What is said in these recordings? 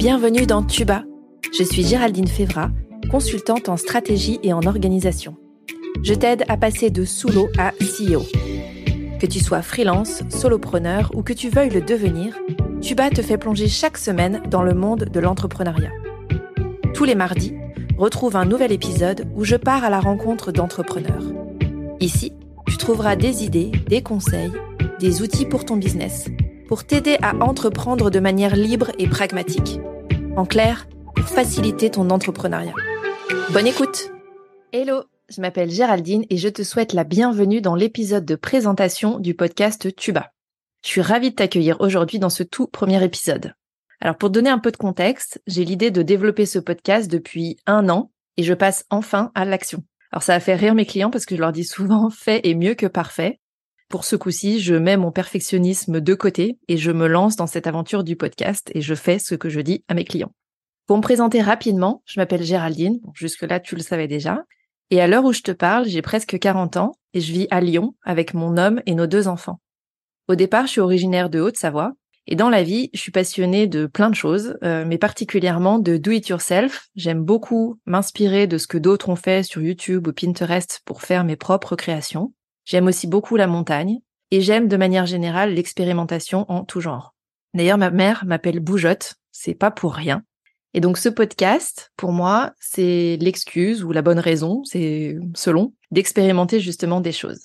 Bienvenue dans Tuba. Je suis Géraldine Févra, consultante en stratégie et en organisation. Je t'aide à passer de sous à CEO. Que tu sois freelance, solopreneur ou que tu veuilles le devenir, Tuba te fait plonger chaque semaine dans le monde de l'entrepreneuriat. Tous les mardis, retrouve un nouvel épisode où je pars à la rencontre d'entrepreneurs. Ici, tu trouveras des idées, des conseils, des outils pour ton business, pour t'aider à entreprendre de manière libre et pragmatique. En clair, pour faciliter ton entrepreneuriat. Bonne écoute Hello, je m'appelle Géraldine et je te souhaite la bienvenue dans l'épisode de présentation du podcast Tuba. Je suis ravie de t'accueillir aujourd'hui dans ce tout premier épisode. Alors pour donner un peu de contexte, j'ai l'idée de développer ce podcast depuis un an et je passe enfin à l'action. Alors ça a fait rire mes clients parce que je leur dis souvent fait est mieux que parfait. Pour ce coup-ci, je mets mon perfectionnisme de côté et je me lance dans cette aventure du podcast et je fais ce que je dis à mes clients. Pour me présenter rapidement, je m'appelle Géraldine, jusque-là tu le savais déjà, et à l'heure où je te parle, j'ai presque 40 ans et je vis à Lyon avec mon homme et nos deux enfants. Au départ, je suis originaire de Haute-Savoie et dans la vie, je suis passionnée de plein de choses, euh, mais particulièrement de do it yourself. J'aime beaucoup m'inspirer de ce que d'autres ont fait sur YouTube ou Pinterest pour faire mes propres créations. J'aime aussi beaucoup la montagne et j'aime de manière générale l'expérimentation en tout genre. D'ailleurs, ma mère m'appelle Boujotte, c'est pas pour rien. Et donc ce podcast, pour moi, c'est l'excuse ou la bonne raison, c'est selon, d'expérimenter justement des choses.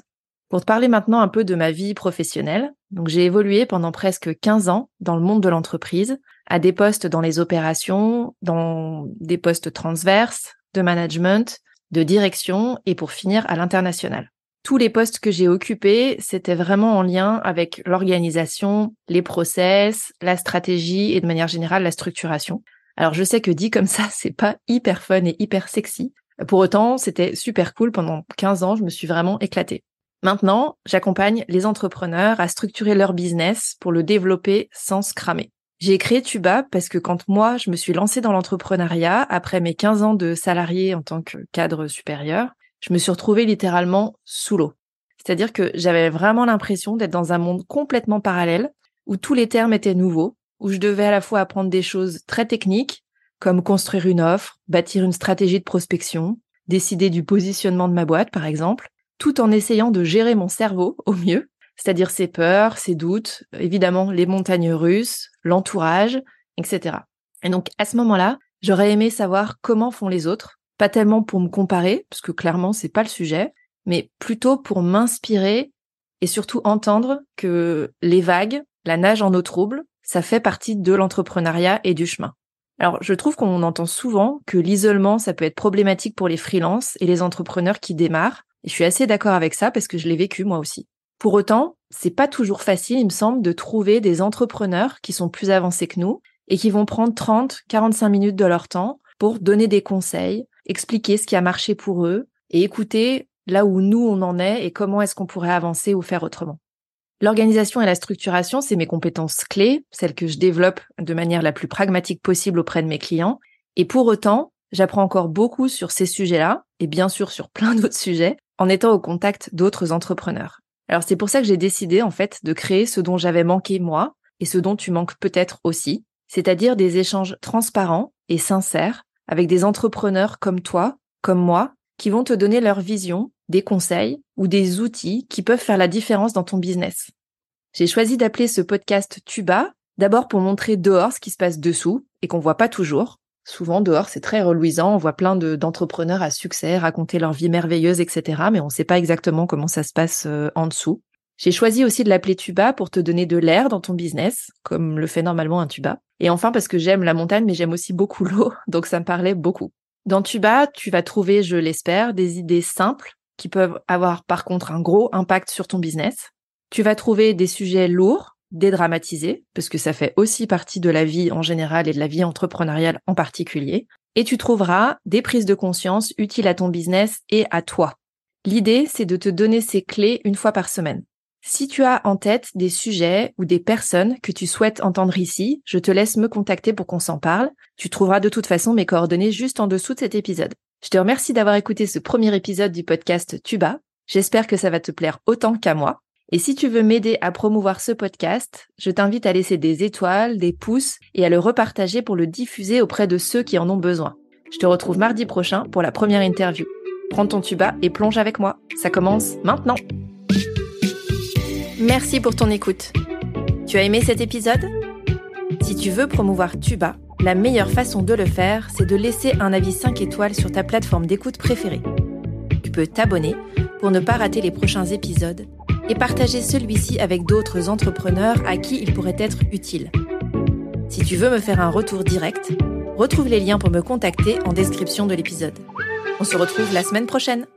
Pour te parler maintenant un peu de ma vie professionnelle, donc j'ai évolué pendant presque 15 ans dans le monde de l'entreprise, à des postes dans les opérations, dans des postes transverses, de management, de direction et pour finir à l'international tous les postes que j'ai occupés, c'était vraiment en lien avec l'organisation, les process, la stratégie et de manière générale la structuration. Alors je sais que dit comme ça, c'est pas hyper fun et hyper sexy. Pour autant, c'était super cool pendant 15 ans, je me suis vraiment éclatée. Maintenant, j'accompagne les entrepreneurs à structurer leur business pour le développer sans se cramer. J'ai créé Tuba parce que quand moi, je me suis lancée dans l'entrepreneuriat, après mes 15 ans de salarié en tant que cadre supérieur, je me suis retrouvée littéralement sous l'eau. C'est-à-dire que j'avais vraiment l'impression d'être dans un monde complètement parallèle, où tous les termes étaient nouveaux, où je devais à la fois apprendre des choses très techniques, comme construire une offre, bâtir une stratégie de prospection, décider du positionnement de ma boîte, par exemple, tout en essayant de gérer mon cerveau au mieux, c'est-à-dire ses peurs, ses doutes, évidemment les montagnes russes, l'entourage, etc. Et donc à ce moment-là, j'aurais aimé savoir comment font les autres, pas tellement pour me comparer, parce que clairement c'est pas le sujet, mais plutôt pour m'inspirer et surtout entendre que les vagues, la nage en eau trouble, ça fait partie de l'entrepreneuriat et du chemin. Alors, je trouve qu'on entend souvent que l'isolement, ça peut être problématique pour les freelances et les entrepreneurs qui démarrent. Et je suis assez d'accord avec ça parce que je l'ai vécu moi aussi. Pour autant, c'est pas toujours facile, il me semble, de trouver des entrepreneurs qui sont plus avancés que nous et qui vont prendre 30, 45 minutes de leur temps pour donner des conseils, expliquer ce qui a marché pour eux et écouter là où nous on en est et comment est-ce qu'on pourrait avancer ou faire autrement. L'organisation et la structuration, c'est mes compétences clés, celles que je développe de manière la plus pragmatique possible auprès de mes clients. Et pour autant, j'apprends encore beaucoup sur ces sujets-là, et bien sûr sur plein d'autres sujets, en étant au contact d'autres entrepreneurs. Alors c'est pour ça que j'ai décidé en fait de créer ce dont j'avais manqué moi, et ce dont tu manques peut-être aussi, c'est-à-dire des échanges transparents et sincères avec des entrepreneurs comme toi, comme moi, qui vont te donner leur vision, des conseils ou des outils qui peuvent faire la différence dans ton business. J'ai choisi d'appeler ce podcast Tuba, d'abord pour montrer dehors ce qui se passe dessous et qu'on voit pas toujours. Souvent dehors, c'est très reluisant, on voit plein d'entrepreneurs à succès raconter leur vie merveilleuse, etc. Mais on ne sait pas exactement comment ça se passe euh, en dessous. J'ai choisi aussi de l'appeler tuba pour te donner de l'air dans ton business, comme le fait normalement un tuba. Et enfin parce que j'aime la montagne, mais j'aime aussi beaucoup l'eau, donc ça me parlait beaucoup. Dans tuba, tu vas trouver, je l'espère, des idées simples qui peuvent avoir par contre un gros impact sur ton business. Tu vas trouver des sujets lourds, dédramatisés, parce que ça fait aussi partie de la vie en général et de la vie entrepreneuriale en particulier. Et tu trouveras des prises de conscience utiles à ton business et à toi. L'idée, c'est de te donner ces clés une fois par semaine. Si tu as en tête des sujets ou des personnes que tu souhaites entendre ici, je te laisse me contacter pour qu'on s'en parle. Tu trouveras de toute façon mes coordonnées juste en dessous de cet épisode. Je te remercie d'avoir écouté ce premier épisode du podcast Tuba. J'espère que ça va te plaire autant qu'à moi. Et si tu veux m'aider à promouvoir ce podcast, je t'invite à laisser des étoiles, des pouces et à le repartager pour le diffuser auprès de ceux qui en ont besoin. Je te retrouve mardi prochain pour la première interview. Prends ton tuba et plonge avec moi. Ça commence maintenant. Merci pour ton écoute. Tu as aimé cet épisode? Si tu veux promouvoir Tuba, la meilleure façon de le faire, c'est de laisser un avis 5 étoiles sur ta plateforme d'écoute préférée. Tu peux t'abonner pour ne pas rater les prochains épisodes et partager celui-ci avec d'autres entrepreneurs à qui il pourrait être utile. Si tu veux me faire un retour direct, retrouve les liens pour me contacter en description de l'épisode. On se retrouve la semaine prochaine.